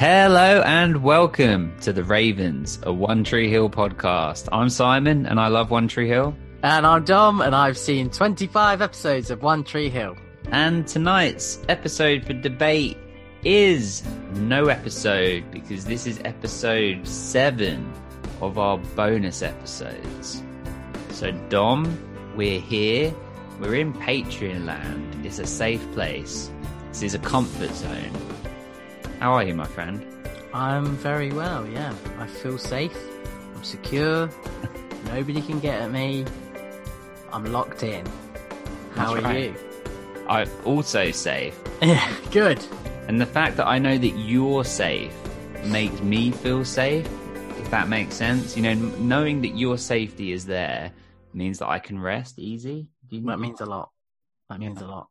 Hello and welcome to the Ravens, a One Tree Hill podcast. I'm Simon and I love One Tree Hill. And I'm Dom, and I've seen 25 episodes of One Tree Hill. And tonight's episode for debate is no episode because this is episode seven of our bonus episodes. So, Dom, we're here. We're in Patreon land. It's a safe place. This is a comfort zone. How are you, my friend? I'm very well, yeah. I feel safe. I'm secure. Nobody can get at me. I'm locked in. How That's are right. you? I'm also safe. Yeah, good. And the fact that I know that you're safe makes me feel safe, if that makes sense. You know, knowing that your safety is there means that I can rest easy. That means a lot. That means a lot.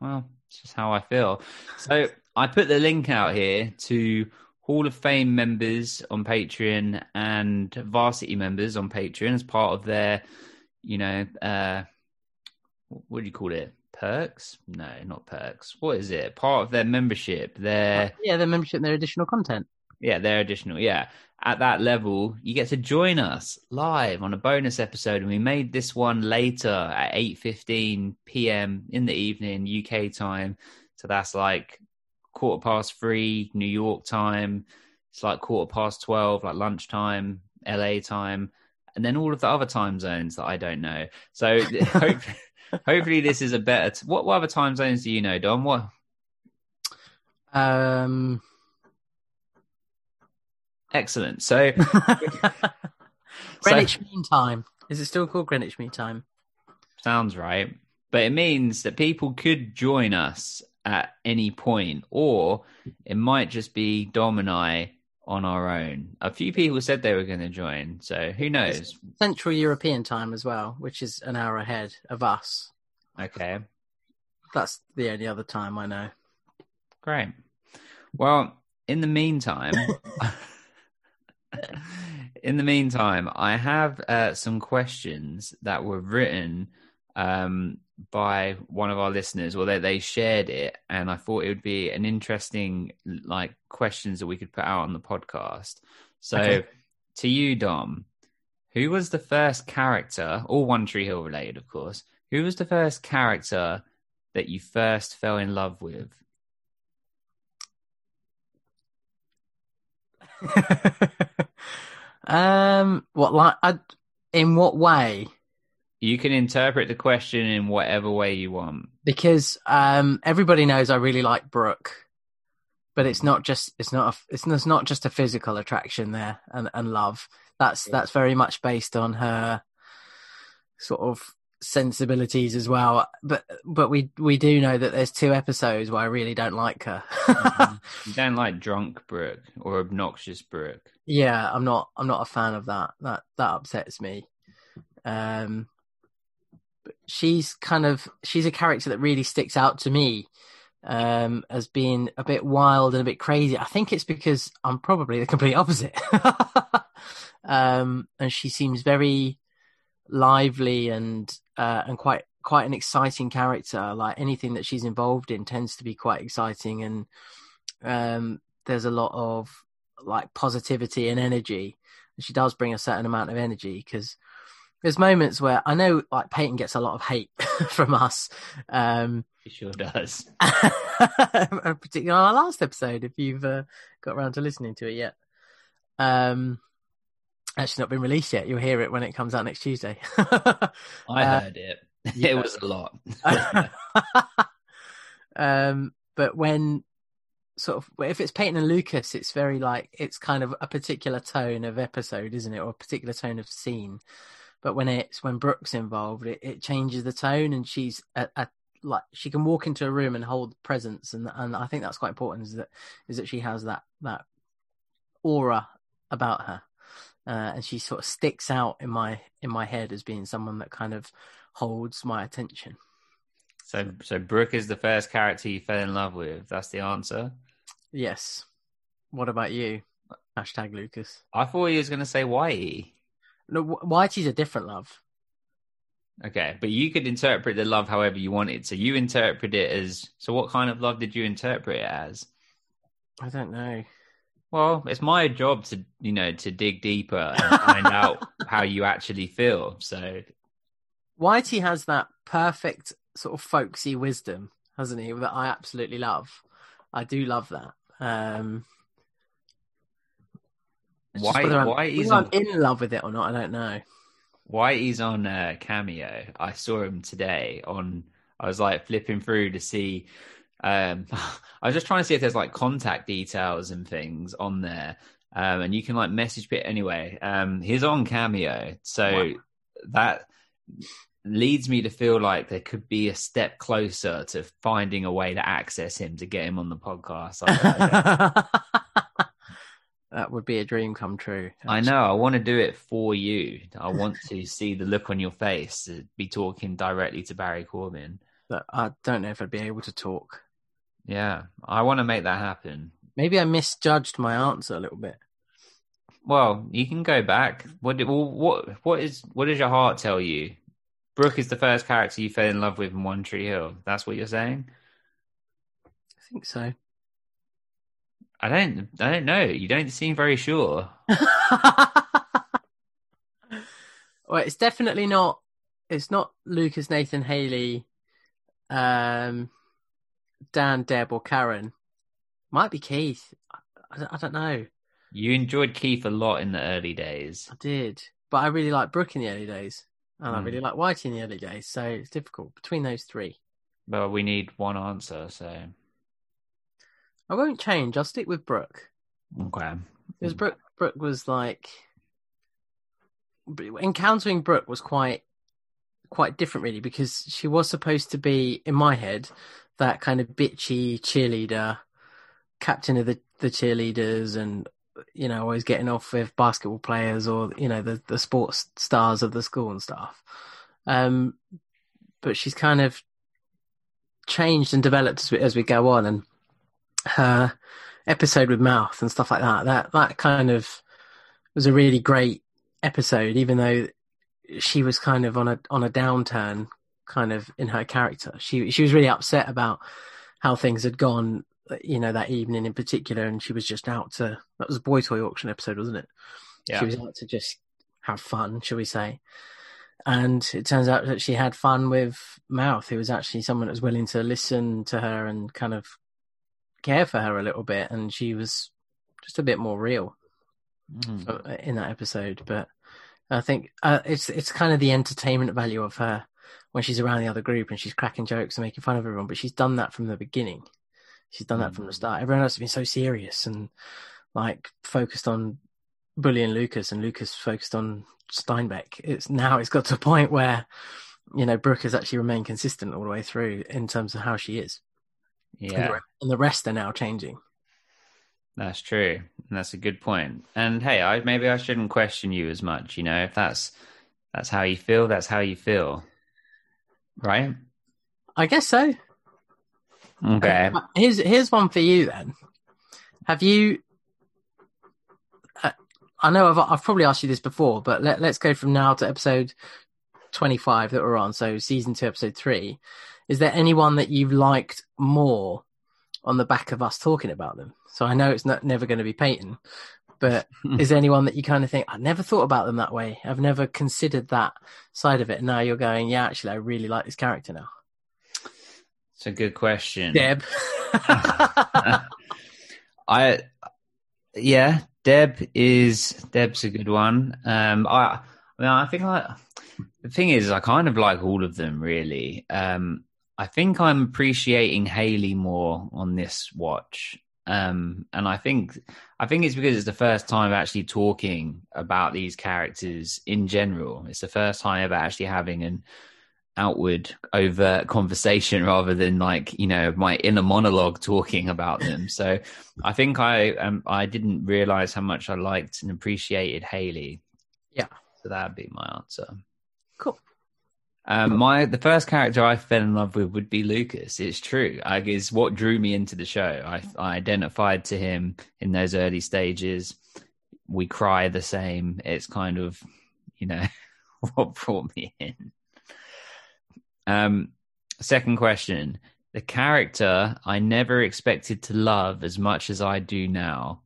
Well, it's just how I feel. So I put the link out here to Hall of Fame members on Patreon and varsity members on Patreon as part of their, you know, uh, what do you call it? Perks? No, not perks. What is it? Part of their membership. Their Yeah, their membership their additional content. yeah, they're additional. Yeah. At that level, you get to join us live on a bonus episode. And we made this one later at 8.15 p.m. in the evening, UK time. So that's like quarter past three, New York time. It's like quarter past 12, like lunchtime, LA time. And then all of the other time zones that I don't know. So hope, hopefully this is a better... T- what, what other time zones do you know, Dom? What? Um, Excellent. So... Greenwich Mean Time. Is it still called Greenwich Mean Time? Sounds right. But it means that people could join us at any point, or it might just be Dom and I on our own. A few people said they were going to join, so who knows? Central European Time as well, which is an hour ahead of us. Okay, That's the only other time I know. great. Well, in the meantime, in the meantime, I have uh, some questions that were written um, by one of our listeners, or they, they shared it, and I thought it would be an interesting like questions that we could put out on the podcast. So, Okay. to you, Dom, who was the first character, all One Tree Hill related, of course? Who was the first character that you first fell in love with? um, what like I, in what way? You can interpret the question in whatever way you want. Because um, everybody knows I really like Brooke, but it's not just it's not a, it's, it's not just a physical attraction there and, and love. That's Yeah. that's very much based on her sort of sensibilities as well. But but we we do know that there's two episodes where I really don't like her. You don't like drunk Brooke or obnoxious Brooke. yeah, I'm not I'm not a fan of that. That that upsets me. Um she's kind of she's a character that really sticks out to me um as being a bit wild and a bit crazy. I think it's because I'm probably the complete opposite. um and she seems very lively and uh and quite quite an exciting character. Like anything that she's involved in tends to be quite exciting and um there's a lot of like positivity and energy. And she does bring a certain amount of energy because there's moments where I know like Peyton gets a lot of hate from us. Um, She sure does. particularly on our last episode, if you've uh, got around to listening to it yet. Um, actually not been released yet. You'll hear it when it comes out next Tuesday. I Uh, heard it. yeah. It was a lot. um, but when sort of if it's Peyton and Lucas, it's very like it's kind of a particular tone of episode, isn't it, or a particular tone of scene. But when it's when Brooke's involved, it, it changes the tone, and she's a, a, like she can walk into a room and hold presence, and and I think that's quite important. Is that is that she has that that aura about her, uh, and she sort of sticks out in my in my head as being someone that kind of holds my attention. so, so Brooke is the first character you fell in love with. That's the answer. Yes. What about you? Hashtag Lucas. I thought he was going to say Whitey. No, Whitey's a different love. Okay, but you could interpret the love however you wanted. So you interpret it as. So what kind of love did you interpret it as? I don't know. Well, it's my job to you know to dig deeper and find out how you actually feel. So Whitey has that perfect sort of folksy wisdom, hasn't he? That I absolutely love. I do love that. Um, it's why why whether I'm on in love with it or not, I don't know. why he's on uh, cameo. I saw him today on. I was like flipping through to see. Um, I was just trying to see if there's like contact details and things on there. Um, and you can like message it anyway. Um, he's on cameo, so Wow. that leads me to feel like there could be a step closer to finding a way to access him to get him on the podcast. I, that would be a dream come true. I know. I want to do it for you. I want to see the look on your face to be talking directly to Barry Corbin. But I don't know if I'd be able to talk. Yeah, I want to make that happen. Maybe I misjudged my answer a little bit. Well, you can go back. What did- well, what what is what does your heart tell you? Brooke is the first character you fell in love with in One Tree Hill. That's what you're saying. I think so. I don't I don't know. You don't seem very sure. well, it's definitely not. It's not Lucas, Nathan, Haley, um, Dan, Deb, or Karen. Might be Keith. I, don't- I don't know. You enjoyed Keith a lot in the early days. I did, but I really like Brooke in the early days, and I Hmm. really like Whitey in the early days. So it's difficult between those three. But we need one answer, so I won't change. I'll stick with Brooke okay. because Brooke, Brooke was like encountering Brooke was quite quite different, really, because she was supposed to be in my head that kind of bitchy cheerleader, captain of the the cheerleaders, and you know always getting off with basketball players or you know the the sports stars of the school and stuff. Um, but she's kind of changed and developed as we, as we go on, and her episode with mouth and stuff like that that that kind of was a really great episode even though she was kind of on a on a downturn kind of in her character. She she was really upset about how things had gone you know that evening in particular and she was just out to that was a boy toy auction episode wasn't it? Yeah. she was out to just have fun shall we say. And it turns out that she had fun with mouth who was actually someone that was willing to listen to her and kind of care for her a little bit and she was just a bit more real uh, in that episode. But I think uh, it's it's kind of the entertainment value of her when she's around the other group and she's cracking jokes and making fun of everyone. But she's done that from the beginning. She's done that from the Mm. start. Everyone else has been so serious and like focused on Bully and Lucas, and Lucas focused on Steinbeck. It's now it's got to a point where you know Brooke has actually remained consistent all the way through in terms of how she is, Yeah. and the rest are now changing. That's true. And that's a good point. And hey, I maybe I shouldn't question you as much, you know, if that's that's how you feel, that's how you feel. Right? I guess so. Okay. Uh, Here's here's one for you then. Have you? Uh, I know I've I've probably asked you this before, but let let's go from now to episode twenty five that we're on. So season two, episode three. Is there anyone that you've liked more on the back of us talking about them? So I know it's not never going to be Peyton, but is there anyone that you kind of think I never thought about them that way? I've never considered that side of it. And now you're going, yeah, actually, I really like this character now. It's a good question. Deb. I yeah, Deb is Deb's a good one. Um I I mean I think I the thing is I kind of like all of them really. Um I think I'm appreciating Haley more on this watch. Um and I think I think it's because it's the first time actually talking about these characters in general. It's the first time ever actually having an outward overt conversation rather than like you know my inner monologue talking about them so i think i um i didn't realize how much i liked and appreciated haley Yeah. so that'd be my answer cool. Um my the first character i fell in love with would be lucas. It's true. I guess what drew me into the show. I i identified to him in those early stages. We cry the same. It's kind of you know what brought me in. Um, second question: The character I never expected to love as much as I do now.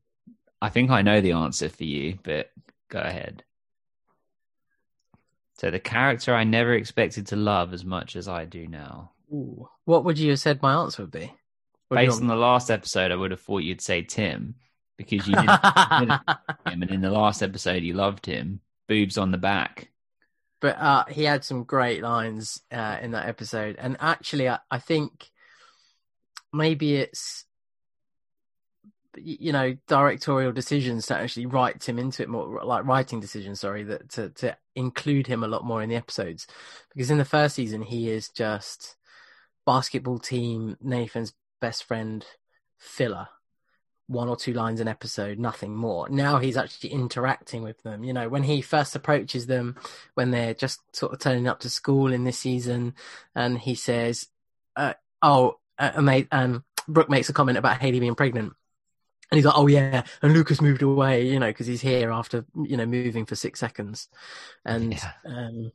I think I know the answer for you, but go ahead. So the character I never expected to love as much as I do now. Ooh. What would you have said my answer would be? What do you Based on the last episode, I would have thought you'd say Tim because you didn't, didn't want- like him, and in the last episode you loved him. Boobs on the back. but uh, he had some great lines uh, in that episode, and actually, I, I think maybe it's you know directorial decisions to actually write him into it more, like writing decisions. Sorry, that to to include him a lot more in the episodes, because in the first season he is just basketball team Nathan's best friend filler. One or two lines an episode, nothing more. Now he's actually interacting with them. You know, when he first approaches them, when they're just sort of turning up to school in this season, and he says, uh, "Oh, uh, mate," um, Brooke makes a comment about Haley being pregnant, and he's like, "Oh yeah," and Lucas moved away, you know, because he's here after you know moving for six seconds, and Yeah. um,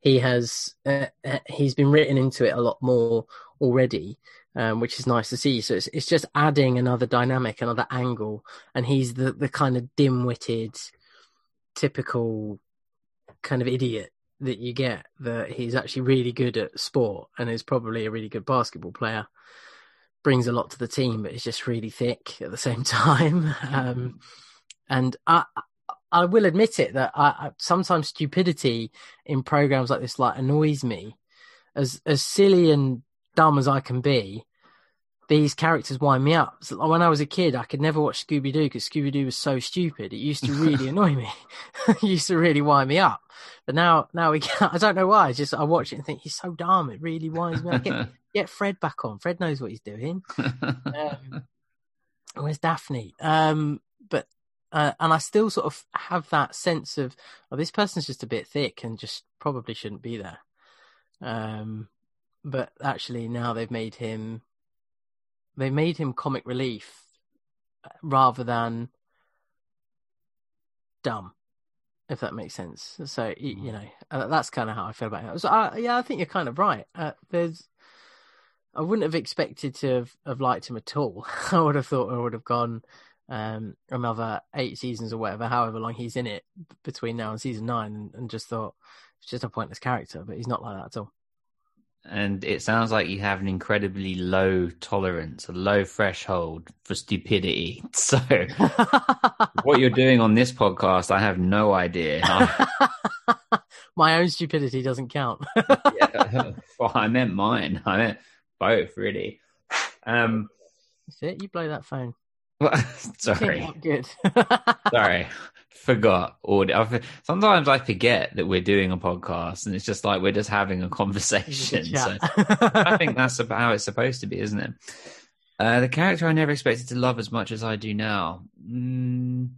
he has uh, uh, he's been written into it a lot more already. Um, which is nice to see. So it's it's just adding another dynamic, another angle, and he's the the kind of dim-witted, typical kind of idiot that you get that he's actually really good at sport and is probably a really good basketball player brings a lot to the team but is just really thick at the same time um, and i i will admit it that I, I sometimes stupidity in programs like this like annoys me as as silly and dumb as i can be these characters wind me up. So when I was a kid, I could never watch Scooby Doo because Scooby Doo was so stupid. It used to really annoy me. it used to really wind me up. But now, now we get, I don't know why. It's just I watch it and think he's so dumb. It really winds me up. Get, Fred back on. Fred knows what he's doing. Um, where's Daphne? Um, but uh, and I still sort of have that sense of, oh, this person's just a bit thick and just probably shouldn't be there. Um, but actually now they've made him they made him comic relief rather than dumb, if that makes sense. So you know uh, that's kind of how I feel about it. So uh, yeah, I think you're kind of right. Uh, there's, I wouldn't have expected to have, have liked him at all. I would have thought I would have gone um, another eight seasons or whatever, however long he's in it between now and season nine, and, and just thought it's just a pointless character. But he's not like that at all. and it sounds like you have an incredibly low tolerance, a low threshold for stupidity. So, what you're doing on this podcast, I have no idea. My own stupidity doesn't count. yeah. well, I meant mine. I meant both, really. Um, That's it. You blow that phone. sorry, good. sorry, forgot. Audio. Sometimes I forget that we're doing a podcast, and it's just like we're just having a conversation. So I think that's how it's supposed to be, isn't it? Uh, the character I never expected to love as much as I do now. Mm,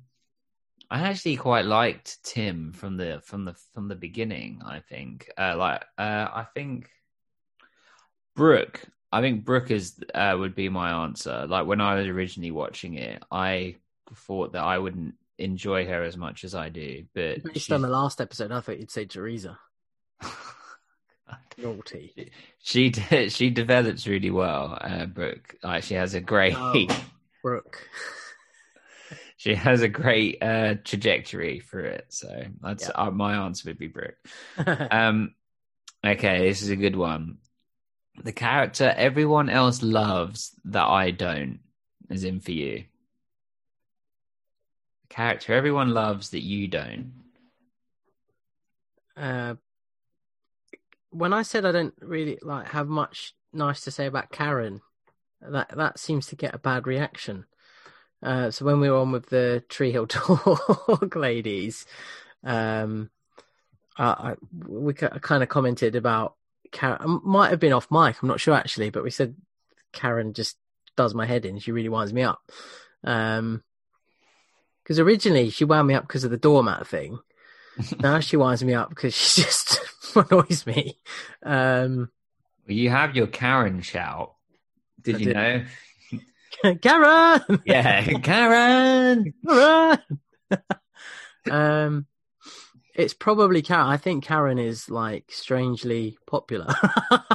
I actually quite liked Tim from the from the from the beginning. I think, uh, like, uh, I think Brooke. I think Brooke is uh, would be my answer. Like when I was originally watching it, I thought that I wouldn't enjoy her as much as I do, but Based she's- on the last episode, I thought you'd say Teresa. Naughty. she de- she develops really well. Uh, Brooke, like she has a great Oh. Brooke. she has a great uh, trajectory for it. So that's Yeah. uh, my answer would be Brooke. Um, okay, this is a good one. The character everyone else loves that I don't is in for you. The character everyone loves that you don't. uh, when I said I don't really like have much nice to say about Karen, that that seems to get a bad reaction. Uh, so when we were on with the Tree Hill Talk ladies, um, I, I we kind of commented about Karen. Might have been off mic. I'm not sure actually, but we said Karen just does my head in. She really winds me up. Um, because originally she wound me up because of the doormat thing. now she winds me up because she just annoys me. Um, Well, you have your Karen shout. Did I you did. know? Karen, Yeah, Karen. Karen. um, it's probably Karen. I think Karen is like strangely popular.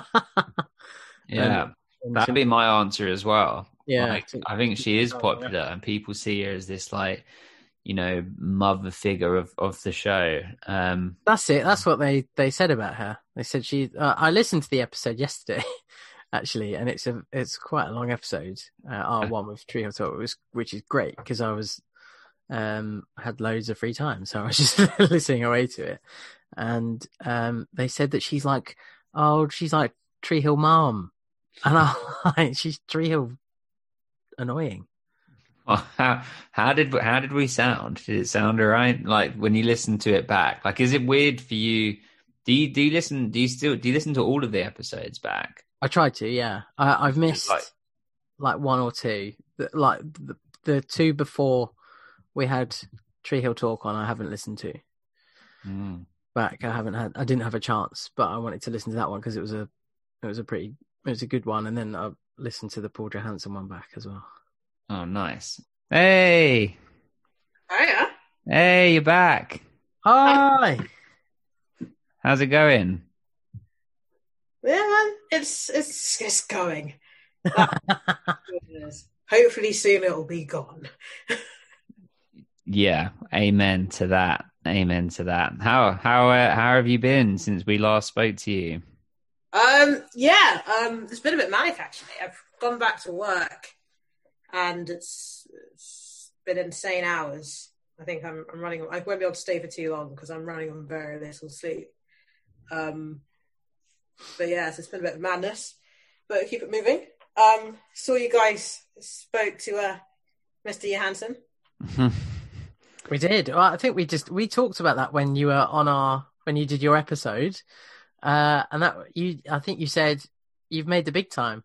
Yeah. That'd be my answer as well. Yeah, Like, I think she is popular, and people see her as this like, you know, mother figure of of the show. Um, That's it. That's what they they said about her. They said she. Uh, I listened to the episode yesterday, actually, and it's a it's quite a long episode. Uh, R one with Tree Hill Talk, was, which is great because I was um had loads of free time, so I was just listening away to it. And um they said that she's like, oh, she's like Tree Hill Mom, and I like she's Tree Hill annoying. Well, how how did how did we sound? Did it sound alright? Like when you listen to it back, like is it weird for you? Do you do you listen? Do you still do you listen to all of the episodes back? I tried to, yeah. I, I've missed like- like, one or two. Like the, the two before we had Tree Hill Talk on, I haven't listened to Mm. back. I haven't had. I didn't have a chance, but I wanted to listen to that one because it was a it was a pretty it was a good one. And then I listened to the Paul Johansson one back as well. Oh, nice. Hey, Hiya. hey, you're back. Hi. How's it going? Yeah, man. It's it's it's going. Hopefully soon it'll be gone. Yeah, amen to that. Amen to that. How how uh, how have you been since we last spoke to you? Um, yeah, um, it's been a bit manic actually. I've gone back to work, and it's, it's been insane hours. I think I'm, I'm running. I won't be able to stay for too long because I'm running on very little sleep. Um, but yeah, so it's been a bit of madness, but keep it moving. Um, saw you guys spoke to uh, Mr. Johansson. We did. Well, I think we just we talked about that when you were on our when you did your episode, uh, and that you I think you said you've made the big time,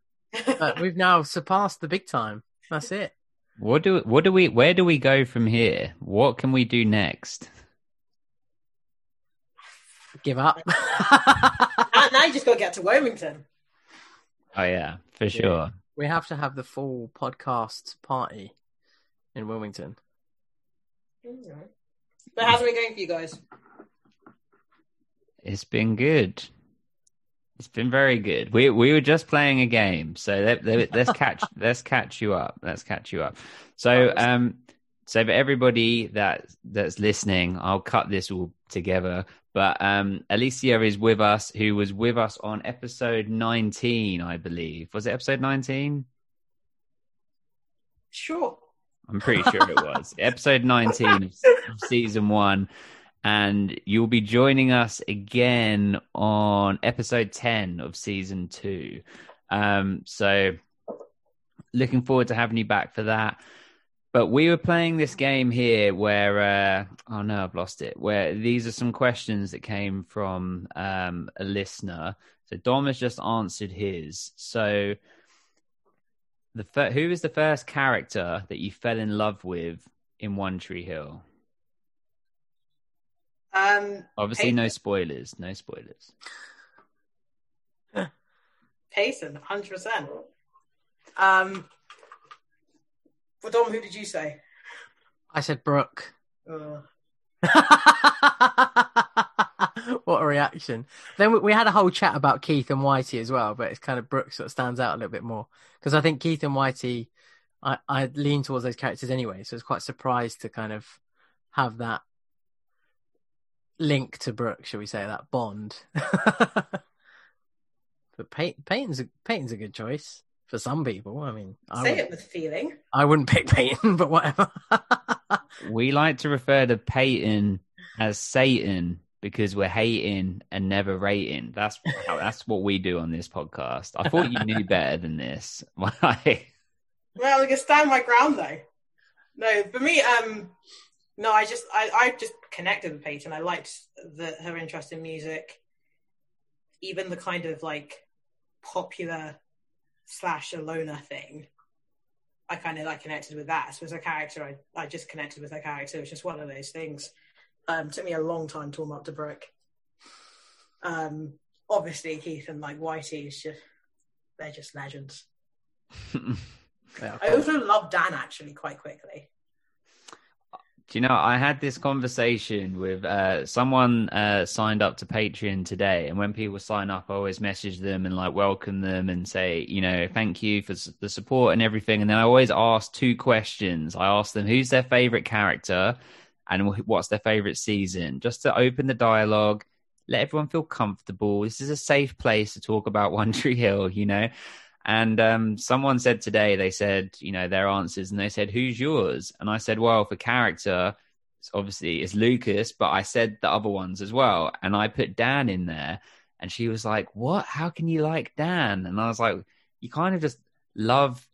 but we've now surpassed the big time. That's it. what do what do we where do we go from here? What can we do next? Give up. now, now you just got to get to Wilmington. Oh yeah, for sure. we have to have the full podcast party in Wilmington. But how's it been going for you guys? It's been good. It's been very good. We we were just playing a game, so let, let, let's catch let's catch you up. Let's catch you up. So um, so for everybody that that's listening, I'll cut this all together. But um, Alicia is with us, who was with us on episode nineteen, I believe. Was it episode nineteen? Sure. I'm pretty sure it was episode 19 of, season one. And you'll be joining us again on episode 10 of season two. Um, so looking forward to having you back for that. But we were playing this game here where, uh, oh no, I've lost it. Where these are some questions that came from um, a listener. So Dom has just answered his. So the fir- who is the first character that you fell in love with in One Tree Hill? Um, Obviously, Peyton. no spoilers. No spoilers. Peyton, hundred percent. Um, well, Dom, who did you say? I said Brooke. Uh, what a reaction! Then we, we had a whole chat about Keith and Whitey as well, but it's kind of Brooks that stands out a little bit more because I think Keith and Whitey, I I lean towards those characters anyway, so I was quite surprised to kind of have that link to Brooks, shall we say that bond. but Pey- Peyton's a, Peyton's a good choice for some people. I mean, I, say would, it with feeling. I wouldn't pick Peyton, but whatever. We like to refer to Peyton as Satan because we're hating and never rating. That's how, that's what we do on this podcast. I thought you knew better than this. Well, I can stand my ground though. No, for me, um, no, I just I, I just connected with Peyton. I liked the her interest in music, even the kind of like popular slash a loner thing. I kind of like connected with that. So as a character, I, I just connected with her character. It was just one of those things. Um, took me a long time to warm up to Brooke. Um, obviously Keith and like Whitey is just they're just legends. Yeah, I also love Dan actually quite quickly. Do you know, I had this conversation with uh, someone uh, signed up to Patreon today, and when people sign up, I always message them and like welcome them and say, you know, thank you for the support and everything. And then I always ask two questions. I ask them who's their favorite character and what's their favorite season, just to open the dialogue, let everyone feel comfortable. This is a safe place to talk about One Tree Hill, you know. And um, someone said today, they said, you know, their answers, and they said, "Who's yours?" And I said, "Well, for character, it's obviously it's Lucas, but I said the other ones as well, and I put Dan in there." And she was like, "What? How can you like Dan?" And I was like, "You kind of just love.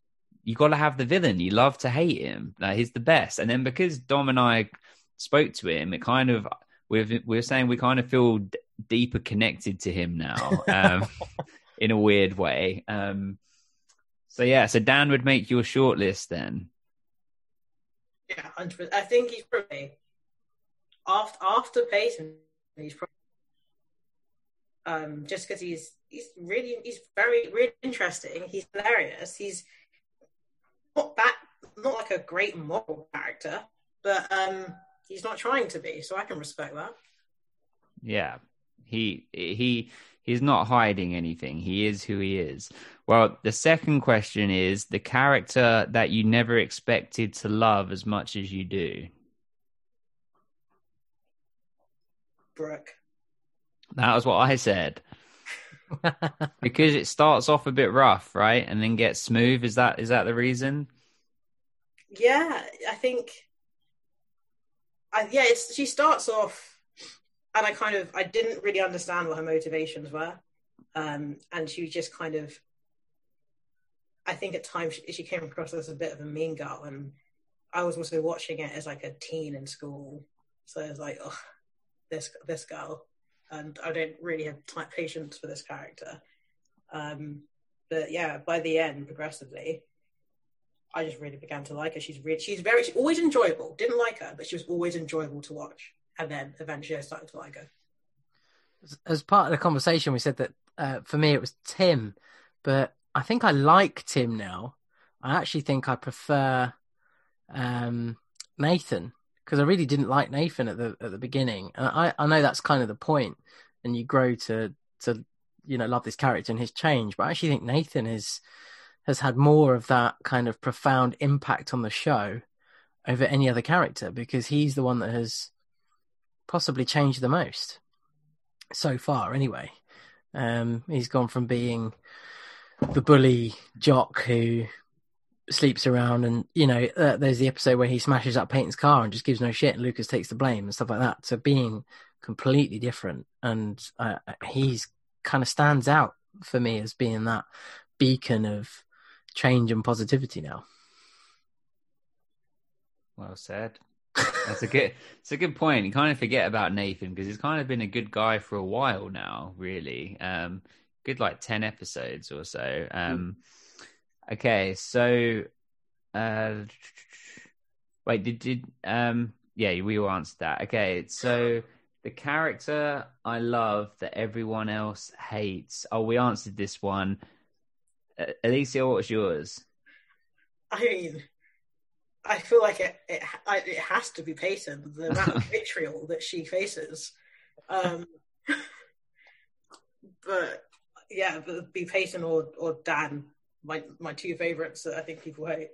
You got to have the villain. You love to hate him. Like, he's the best." And then because Dom and I spoke to him, it kind of we're we're saying we kind of feel d- deeper connected to him now. Um, in a weird way. Um, so yeah, so Dan would make your shortlist then. Yeah, hundred. I think he's probably after after Peyton. He's probably um, just because he's he's really he's very really interesting. He's hilarious. He's not that not like a great moral character, but um, he's not trying to be. So I can respect that. Yeah, he he He's not hiding anything. He is who he is. Well, the second question is the character that you never expected to love as much as you do. Brooke. That was what I said. because it starts off a bit rough, right? And then gets smooth. Is that is that the reason? Yeah, I think I, yeah, she starts off and I kind of I didn't really understand what her motivations were, um, and she was just kind of. I think at times she, she came across as a bit of a mean girl, and I was also watching it as like a teen in school, so I was like, oh, this this girl, and I don't really have time, patience for this character. Um, but yeah, by the end, progressively, I just really began to like her. She's really, she's very, she's always enjoyable. Didn't like her, but she was always enjoyable to watch and then eventually I started to like her. As part of the conversation, we said that uh, for me it was Tim, but I think I like Tim now. I actually think I prefer um, Nathan because I really didn't like Nathan at the at the beginning. And I I know that's kind of the point, and you grow to to you know love this character and his change. But I actually think Nathan is has had more of that kind of profound impact on the show over any other character because he's the one that has possibly changed the most so far, anyway. Um, he's gone from being the bully jock who sleeps around, and you know, uh, there's the episode where he smashes up Peyton's car and just gives no shit, and Lucas takes the blame and stuff like that. To being completely different, and uh, he's kind of stands out for me as being that beacon of change and positivity now. Well said. That's a good. It's a good point. You kind of forget about Nathan because he's kind of been a good guy for a while now. Really, um, good like ten episodes or so. Um, okay, so uh, wait, did did um, yeah, we all answered that. Okay, so the character I love that everyone else hates. Oh, we answered this one. Alicia, what was yours? I mean, I feel like it it, it has to be Peyton. The amount of vitriol that she faces. Um, but yeah, but be Peyton or or Dan, my my two favorites that I think people hate.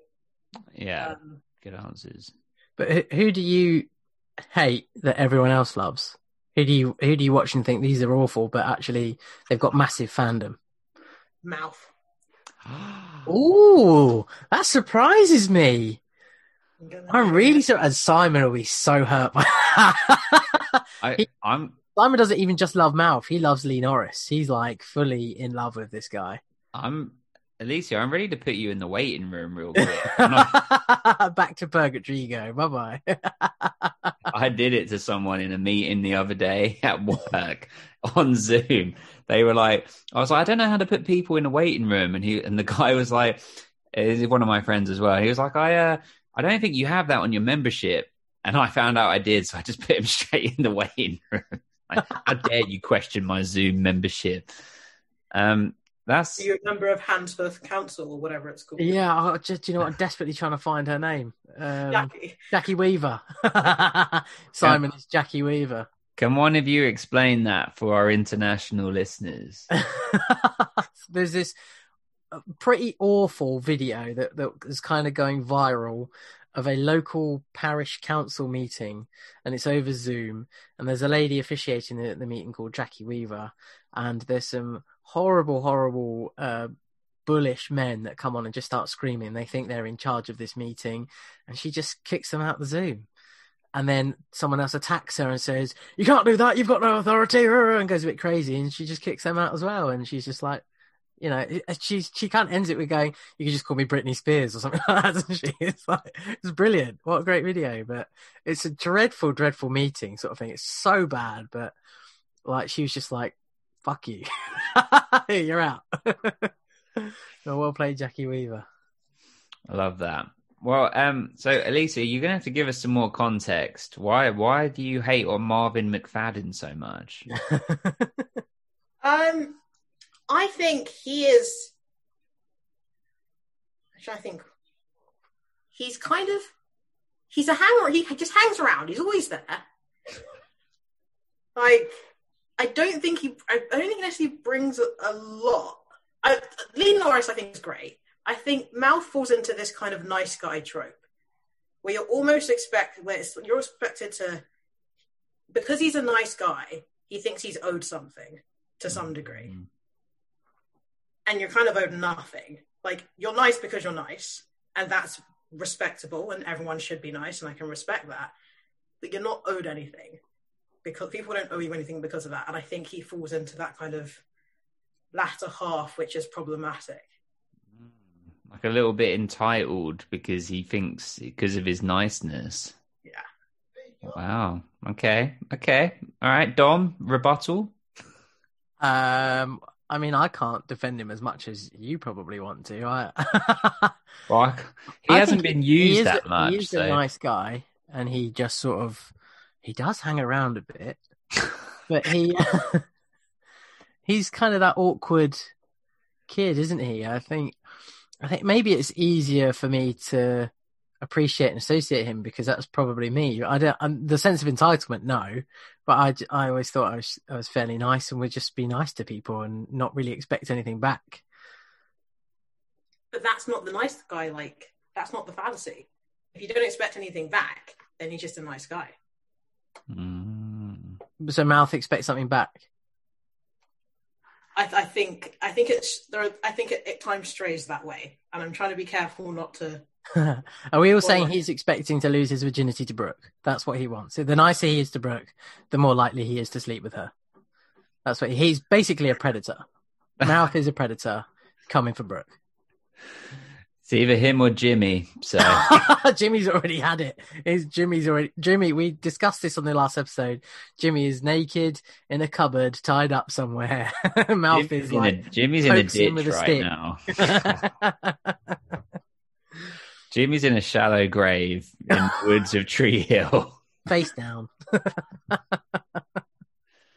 Yeah, um, good answers. But who do you hate that everyone else loves? Who do you who do you watch and think these are awful, but actually they've got massive fandom? Mouth. Ooh, that surprises me. I'm really so, and Simon will be so hurt. I, he, I'm Simon doesn't even just love Mouth; he loves Lee Norris. He's like fully in love with this guy. I'm Alicia. I'm ready to put you in the waiting room real quick. Back to purgatory you go. Bye bye. I did it to someone in a meeting the other day at work on Zoom. They were like, I was like, I don't know how to put people in a waiting room, and he and the guy was like, is one of my friends as well. He was like, I uh, I don't think you have that on your membership. And I found out I did, so I just put him straight in the waiting room. like, how dare you question my Zoom membership? Um, That's Are you a member of Handforth Council or whatever it's called? Yeah, I just you know I'm desperately trying to find her name. Um, Jackie. Jackie Weaver. Simon is Jackie Weaver. Can one of you explain that for our international listeners? There's this uh, pretty awful video that that is kind of going viral of a local parish council meeting, and it's over Zoom. And there's a lady officiating the, the meeting called Jackie Weaver, and there's some horrible, horrible. Uh, bullish men that come on and just start screaming they think they're in charge of this meeting and she just kicks them out the zoom and then someone else attacks her and says, "You can't do that. You've got no authority," and goes a bit crazy, and she just kicks them out as well. And she's just like, you know, she's she can't end it with going, "You can just call me Britney Spears" or something like that, she? It's like it's brilliant. What a great video, but it's a dreadful, dreadful meeting sort of thing. It's so bad, but like she was just like, "Fuck you, you're out." well played, Jackie Weaver. I love that. Well, um, so Alicia, you're gonna have to give us some more context. Why why do you hate on Marvin McFadden so much? Um, I think he is. Actually, I think he's kind of he's a hanger. He just hangs around. He's always there. Like, I don't think he. I don't think he necessarily brings a, a lot. I, Lee Norris, I think, is great. I think Mouth falls into this kind of nice guy trope, where you're almost expect where it's, you're expected to, because he's a nice guy, he thinks he's owed something to some degree, Mm. and you're kind of owed nothing. Like you're nice because you're nice, and that's respectable, and everyone should be nice, and I can respect that. But you're not owed anything because people don't owe you anything because of that, and I think he falls into that kind of latter half, which is problematic. Like a little bit entitled because he thinks because of his niceness. Yeah. Wow. Okay. Okay. All right. Dom, rebuttal. Um, I mean, I can't defend him as much as you probably want to. I, Well, I- he I hasn't been used is that much. He's so. a nice guy, and he just sort of he does hang around a bit, but he he's kind of that awkward kid, isn't he? I think I think maybe it's easier for me to appreciate and associate him because that's probably me. I don't um, the sense of entitlement, no, but I, I always thought I was I was fairly nice and would just be nice to people and not really expect anything back. But that's not the nice guy. Like that's not the fallacy. If you don't expect anything back, then he's just a nice guy. Mm. So Mouth expects something back. I, I think I think it's there. Are, I think it, at times strays that way, and I'm trying to be careful not to. Are we all saying he's expecting to lose his virginity to Brooke? That's what he wants. The nicer he is to Brooke, the more likely he is to sleep with her. That's what he's basically a predator. Mouth is a predator coming for Brooke. It's either him or Jimmy. So Jimmy's already had it. Is Jimmy's already Jimmy? We discussed this on the last episode. Jimmy is naked in a cupboard, tied up somewhere. Mouth Jimmy's is in, a, like Jimmy's in a ditch right now. Jimmy's in a shallow grave in the woods of Tree Hill. face down.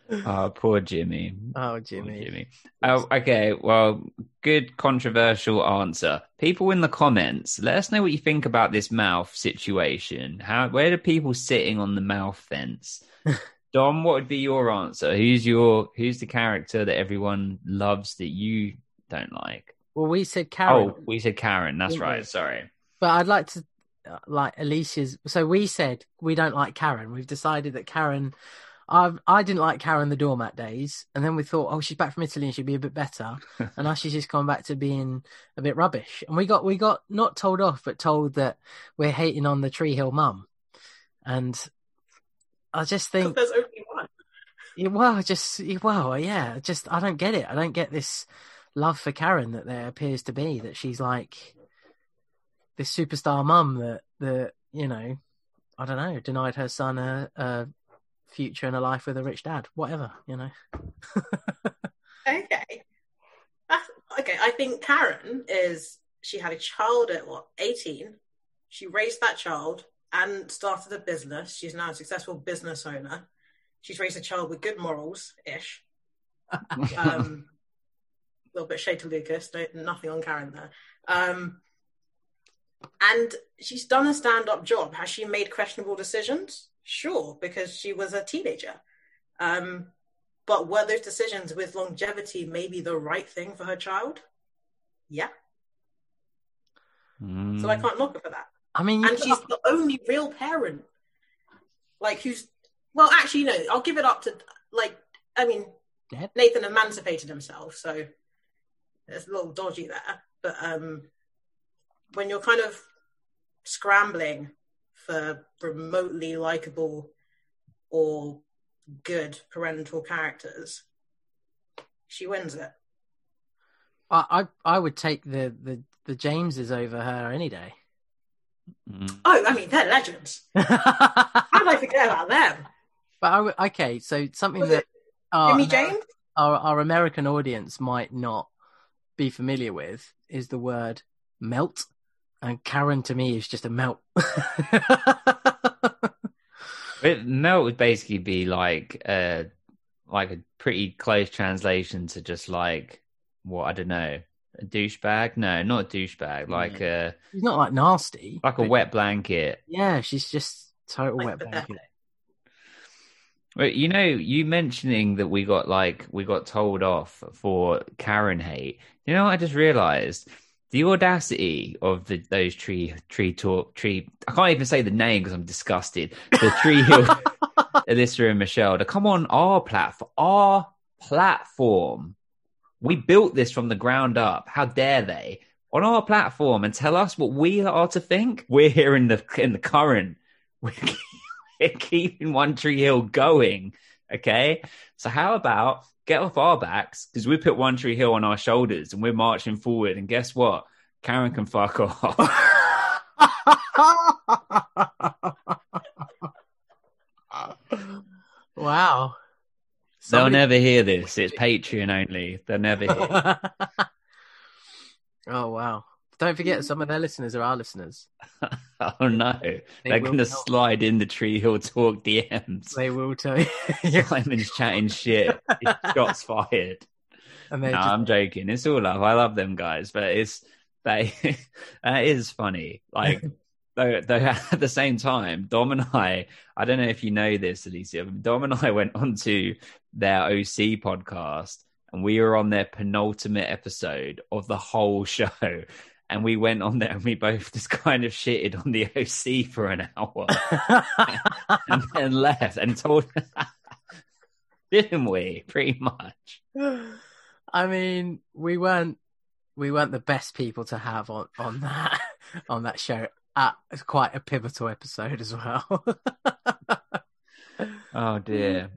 Oh, poor Jimmy. Oh, Poor Jimmy. Jimmy. Oh, okay. Well, good controversial answer. People in the comments, let us know what you think about this mouth situation. How, where are people sitting on the mouth fence? Dom, what would be your answer? Who's your, who's the character that everyone loves that you don't like? Well, we said Karen. Oh, we said Karen. That's we? right. Sorry. But I'd like to uh, like Alicia's. So we said we don't like Karen. We've decided that Karen. I've, I didn't like Karen the doormat days, and then we thought, oh, she's back from Italy and she'd be a bit better. and now she's just gone back to being a bit rubbish. And we got we got not told off, but told that we're hating on the Tree Hill mum. And I just think, there's only one. yeah, well, just well, yeah, just I don't get it. I don't get this love for Karen that there appears to be. That she's like this superstar mum that that you know, I don't know, denied her son a, a future and a life with a rich dad. Whatever, you know. Okay. That's, okay, I think Karen is she had a child at what, 18? She raised that child and started a business. She's now a successful business owner. She's raised a child with good morals ish. Um, a little bit shade to Lucas, no, nothing on Karen there. Um, and she's done a stand-up job. Has she made questionable decisions? Sure, because she was a teenager. Um, but were those decisions with longevity maybe the right thing for her child? Yeah. Mm. So I can't knock her for that. I mean, And she's up- the only real parent. Like who's well, actually no, I'll give it up to like I mean Deb? Nathan emancipated himself, so it's a little dodgy there. But um when you're kind of scrambling for remotely likable or good parental characters, she wins it. I, I I would take the the the Jameses over her any day. Mm. Oh, I mean, they're legends. but How did I forget about them? I would, okay, so something Was that our, Jimmy James? our our American audience might not be familiar with is the word melt, and Karen to me is just a melt. It, melt would basically be like uh like a pretty close translation to just like what I don't know a douchebag. No, not a douchebag. Like a She's not like nasty, like a wet blanket. Yeah, she's just total Like wet pathetic. blanket. Well, you know, you mentioning that we got like we got told off for Karen hate. You know, what I just realised the audacity of the those tree tree talk tree. I can't even say the name because I'm disgusted. The Tree Hill, Alyssa and Michelle to come on our platform, our platform. We built this from the ground up. How dare they on our platform and tell us what we are to think? We're here in the in the current. We're we're keeping One Tree Hill going. Okay. So how about get off our backs because we put One Tree Hill on our shoulders and we're marching forward. And guess what? Karen can fuck off. wow. They'll never hear this. It's Patreon only. They'll never hear. oh wow! Don't forget, mm. some of their listeners are our listeners. oh no. They They're going to slide in the Tree Hill Talk DMs. They will tell you, Simon's chatting shit. Shots fired. and No, just I'm joking. It's all love. I love them guys, but it's that that is funny. Like though, though at the same time, Dom and I, I don't know if you know this, Alicia, but Dom and I went onto their OC podcast and we were on their penultimate episode of the whole show. And we went on there and we both just kind of shitted on the OC for an hour and then left and told, didn't we? Pretty much. I mean, we weren't we weren't the best people to have on on that on that show. At it's quite a pivotal episode as well. Oh dear.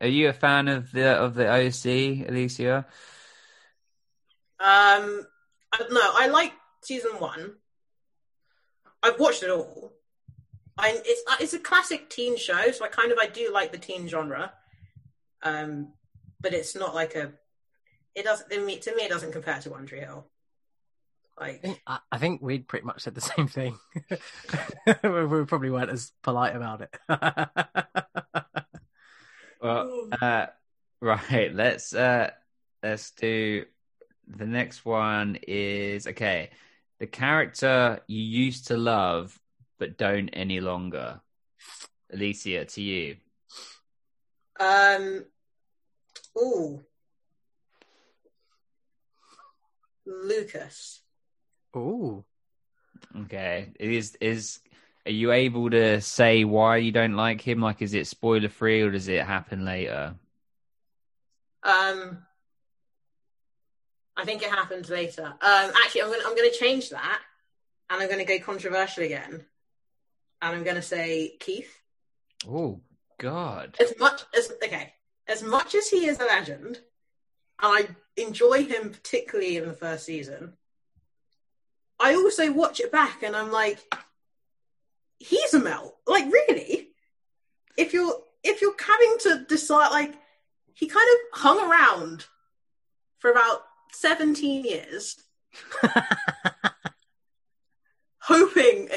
Are you a fan of the of the OC, Alicia? Um, I, no, I like season one. I've watched it all. I it's uh, it's a classic teen show, so I kind of I do like the teen genre. Um, but it's not like a. It doesn't to me. To me, it doesn't compare to One Tree Hill. Like I, I think we'd pretty much said the same thing. we, we probably weren't as polite about it. Well, uh, right. Let's uh, let's do the next one. Is okay. The character you used to love but don't any longer. Alicia, to you. um, ooh, Lucas. Ooh, Okay. Is is are you able to say why you don't like him? Like, is it spoiler free or does it happen later? Um, I think it happens later. Um, actually, I'm gonna I'm gonna change that, and I'm gonna go controversial again, and I'm gonna say Keith. Oh God. As much as okay, as much as he is a legend, and I enjoy him particularly in the first season. I also watch it back, and I'm like, he's a melt. Like really, if you're if you're having to decide, like he kind of hung around for about 17 years, hoping,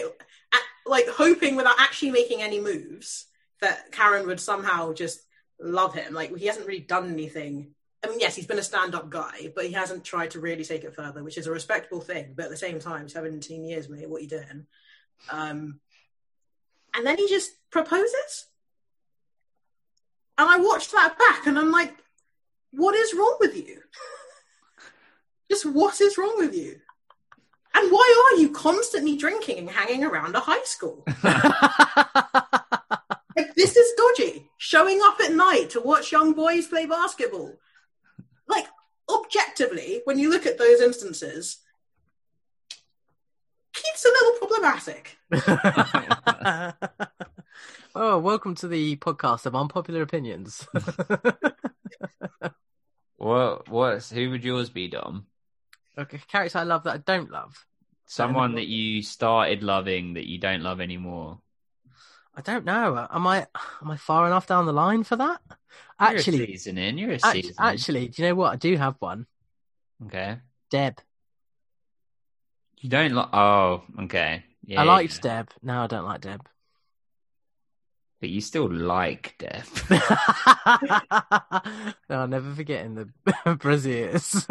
like hoping without actually making any moves that Karen would somehow just love him. Like he hasn't really done anything I mean, yes, he's been a stand-up guy, but he hasn't tried to really take it further, which is a respectable thing. But at the same time, 17 years, mate, what are you doing? Um, and then he just proposes, and I watched that back, and I'm like, what is wrong with you? just what is wrong with you? And why are you constantly drinking and hanging around a high school? like this is dodgy. Showing up at night to watch young boys play basketball. Like objectively, when you look at those instances, Keith's a little problematic. oh, welcome to the podcast of unpopular opinions. What? What? Who would yours be, Dom? Okay, character I love that I don't love. Someone that you started loving that you don't love anymore. I don't know. Am I am I far enough down the line for that? You're a Actually, season in. You're a act- season. actually, do you know what? I do have one. okay. Deb. You don't like. Oh, okay. Yeah, I liked. Deb. Now I don't like Deb. But you still like death. I'll never forget in the Braziers.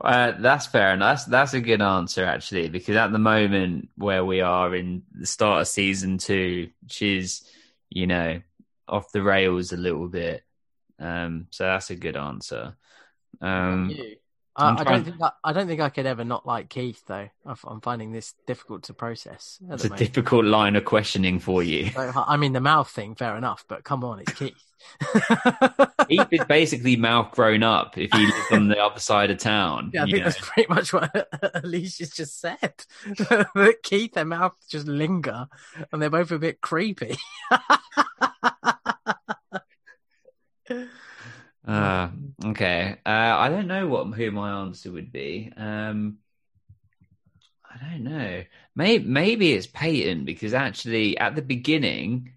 Uh, that's fair, and that's that's a good answer actually, because at the moment where we are in the start of season two, she's you know off the rails a little bit. Um, so that's a good answer. Um, I, I don't think I, I don't think I could ever not like Keith though. I- I'm finding this difficult to process. It's a moment. difficult line of questioning for you. So, I mean, the mouth thing, fair enough, but come on, it's Keith. Heath is basically mouth grown up if he lived on the other side of town. Yeah, I think know. that's pretty much what Alicia's just said. that Keith, their mouth just linger, and they're both a bit creepy. Uh, okay. Uh, I don't know what who my answer would be. Um, I don't know. Maybe maybe it's Peyton because actually at the beginning,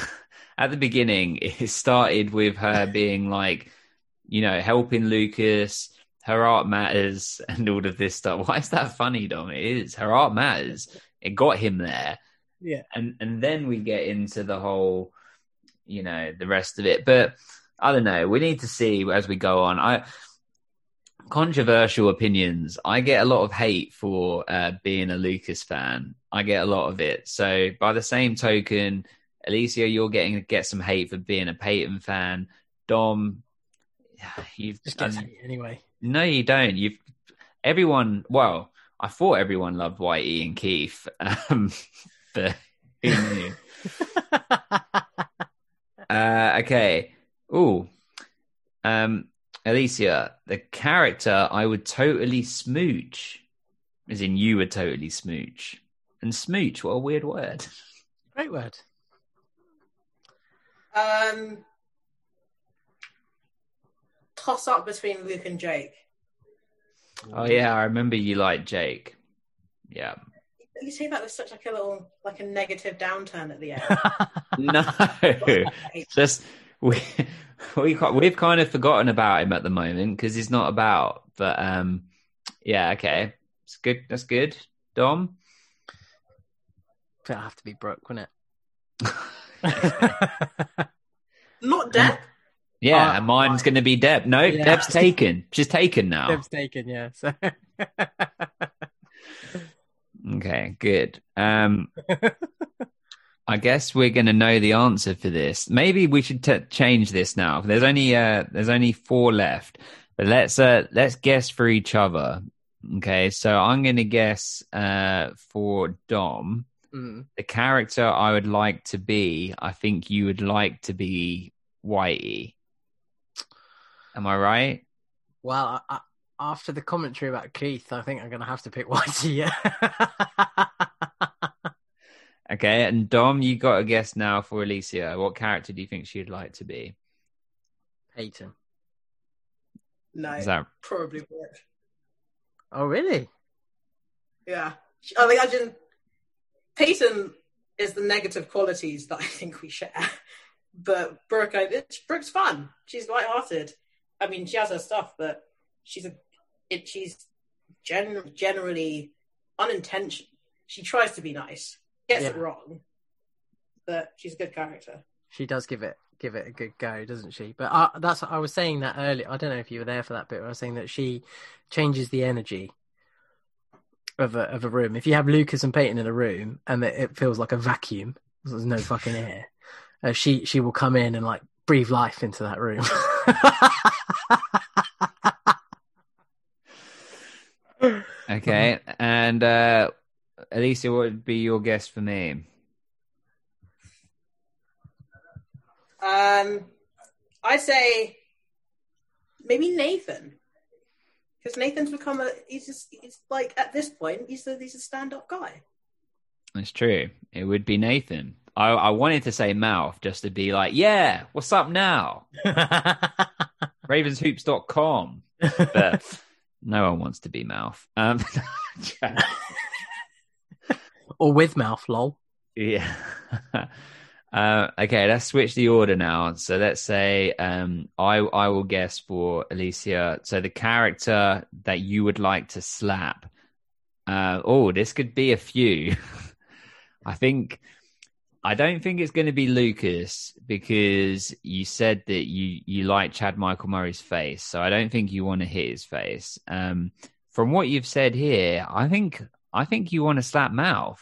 at the beginning it started with her being like, you know, helping Lucas. Her art matters and all of this stuff. Why is that funny, Dom? It is. Her art matters. It got him there Yeah. and and then we get into the whole you know the rest of it but i don't know we need to see as we go on i controversial opinions i get a lot of hate for uh, being a lucas fan i get a lot of it so by the same token alicia you're getting get some hate for being a peyton fan dom you've Just done- hate anyway. no, you don't. You've everyone. Well, I thought everyone loved Whitey and Keith, um, but who knew? uh, okay. Ooh. Um, Alicia, the character I would totally smooch, as in you would totally smooch, and smooch. What a weird word. Great word. Um, toss up between Luke and Jake. Oh yeah, I remember you like Jake. Yeah. You say that with such like a little like a negative downturn at the end. No, just we we ca- we've kind of forgotten about him at the moment because he's not about. But um, yeah, okay, it's good. That's good. Dom, It'll have to be Brooke, wouldn't it? Not Deb. yeah, Uh, and mine's going to be Deb. No, Yeah. Deb's taken. She's taken now. Deb's taken, yeah. So Okay, good. Um, I guess we're going to know the answer for this. Maybe we should t- change this now. There's only uh, there's only four left, but let's uh, let's guess for each other. Okay, so I'm going to guess uh, for Dom Mm. the character I would like to be. I think you would like to be Whitey. Am I right? well, I, after the commentary about Keith, I think I'm going to have to pick Whitey. Yeah. Okay, and Dom, you got a guess now for Alicia. What character do you think she'd like to be? Peyton. No, Is that probably Brooke. Oh, really? Yeah, I think I just Peyton is the negative qualities that I think we share, but Brooke, it's, Brooke's fun. She's light-hearted. I mean, she has her stuff, but she's a it. She's gen, generally unintentional. She tries to be nice, gets it wrong, but she's a good character. She does give it give it a good go, doesn't she? But uh, that's I was saying that earlier. I don't know if you were there for that bit. I was saying that she changes the energy of a of a room. If you have Lucas and Peyton in a room and it, it feels like a vacuum, there's no fucking air. Uh, she she will come in and like breathe life into that room. Okay, and uh, Alicia, what would be your guess for me? Um, I say maybe Nathan, because Nathan's become a. He's just. He's like at this point. He's a. He's a stand-up guy. It's true. It would be Nathan. I, I wanted to say Mouth just to be like, yeah, what's up now? Ravenshoops.com. But no one wants to be Mouth. Um, or with mouth, lol. yeah. Uh, okay, let's switch the order now. So let's say um, I I will guess for Alicia. So the character that you would like to slap. Uh, oh, this could be a few. I think I don't think it's going to be Lucas because you said that you you like Chad Michael Murray's face, so I don't think you want to hit his face. Um, from what you've said here, I think I think you want to slap mouth.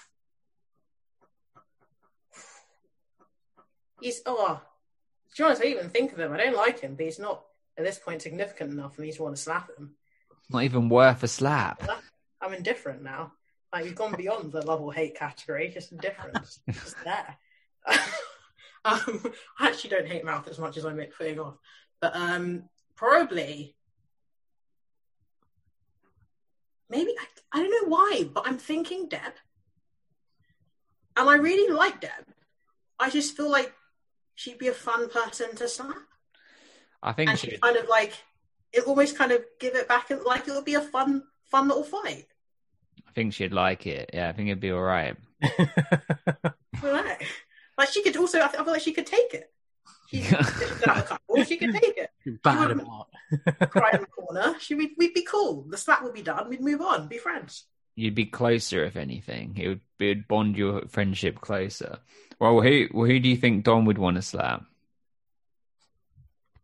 He's oh, to be honest, I even think of him. I don't like him, but he's not at this point significant enough for me to want to slap him. Not even worth a slap. I'm indifferent now. Like you've gone beyond the love or hate category, just indifference. just there. um, I actually don't hate mouth as much as I make putting off, but um, probably maybe I, I don't know why, but I'm thinking Deb, and I really like Deb. I just feel like she'd be a fun person to slap, I think and she she kind of like it almost kind of give it back and like it would be a fun, fun little fight. I think she'd like it. Yeah, I think it'd be all right. I. Like she could also, I feel like she could take it. She, she could a couple, she could take it. Bad wouldn't- about. Cry in the corner. She, we'd, we'd be cool. The slap would be done. We'd move on. Be friends. You'd be closer, if anything. It would, it would bond your friendship closer. Well, who well, who do you think Dom would want to slap?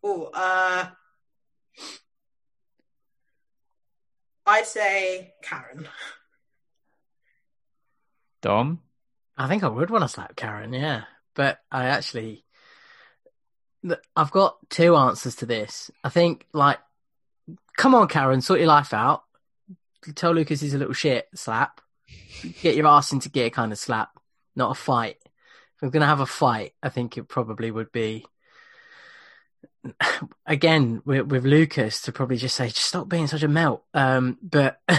Oh, uh, I'd say Karen. Dom? I think I would want to slap Karen, yeah. But I actually, th- I've got two answers to this. I think, like, come on, Karen, sort your life out. Tell Lucas he's a little shit, slap. Get your ass into gear kind of slap, not a fight. If I'm going to have a fight, I think it probably would be, again, with, with Lucas to probably just say, just stop being such a melt. Um, but.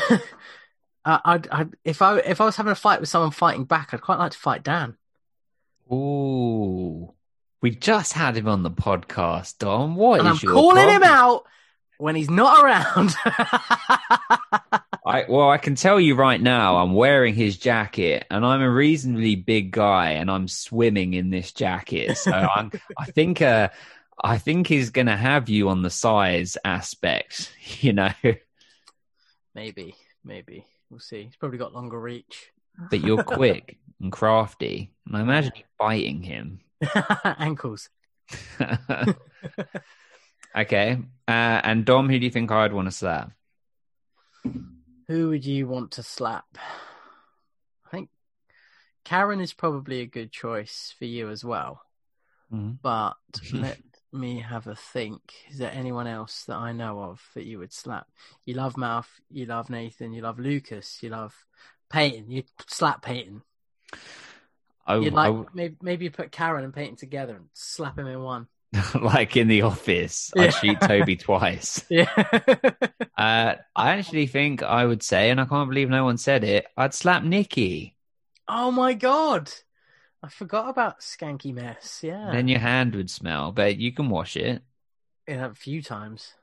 I'd, I'd, if I if I was having a fight with someone fighting back, I'd quite like to fight Dan. Ooh. We just had him on the podcast, Dom. What and I'm your calling him out when he's not around. I, well, I can tell you right now, I'm wearing his jacket, and I'm a reasonably big guy, and I'm swimming in this jacket. So I'm, I think, uh, I think he's going to have you on the size aspect. You know, maybe, maybe we'll see. He's probably got longer reach. but you're quick and crafty, and I imagine you biting him. Ankles. okay, uh, and Dom, who do you think I'd want to slap? Who would you want to slap? I think Karen is probably a good choice for you as well. Mhm. But let me have a think. Is there anyone else that I know of that you would slap? You love Mouth, you love Nathan, you love Lucas, you love Peyton. You'd slap Peyton. I, You'd I- like maybe maybe you put Karen and Peyton together and slap him in one. like in the office, Yeah. I shoot Toby twice. Yeah. Uh, I actually think I would say, and I can't believe no one said it, I'd slap Nikki. oh my god. I forgot about Skanky Mess. Yeah. Then your hand would smell, but you can wash it. Yeah, a few times.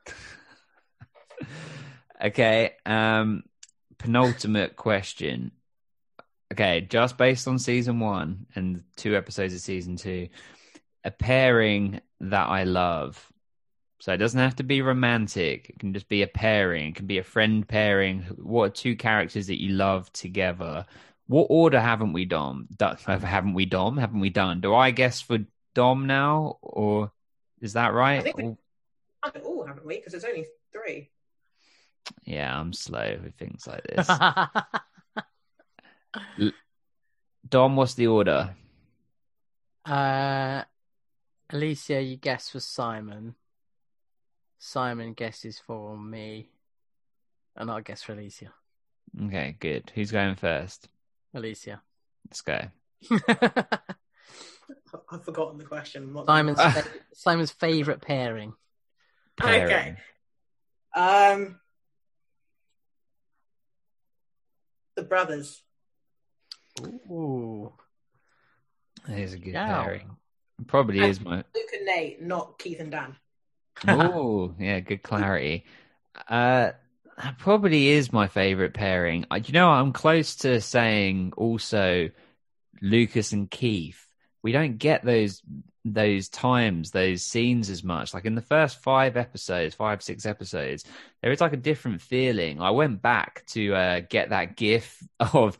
Okay. Um, penultimate question. Okay, just based on season one and two episodes of season two, a pairing that I love. So it doesn't have to be romantic. It can just be a pairing. It can be a friend pairing. What are two characters that you love together? What order haven't we dom? Haven't we dom? Haven't we done? Do I guess for Dom now, or is that right? I think we- it all, haven't we? Because it's only three. yeah, I'm slow with things like this. Dom, what's the order? uh, Alicia, you guess for Simon. Simon guesses for me. And I'll guess for Alicia. Okay, good. Who's going first? Alicia. Let's go. I've forgotten the question. What- Simon's fa- Simon's favorite pairing. Okay. Um, the brothers. Ooh. That is a good Yeah. pairing. Probably is my. Luke and Nate, not Keith and Dan. Oh, yeah, good clarity. Uh, that probably is my favorite pairing. I- You know, I'm close to saying also Lucas and Keith. We don't get those those times, those scenes as much. Like in the first five episodes, five six episodes, there is like a different feeling. I went back to uh, get that gif of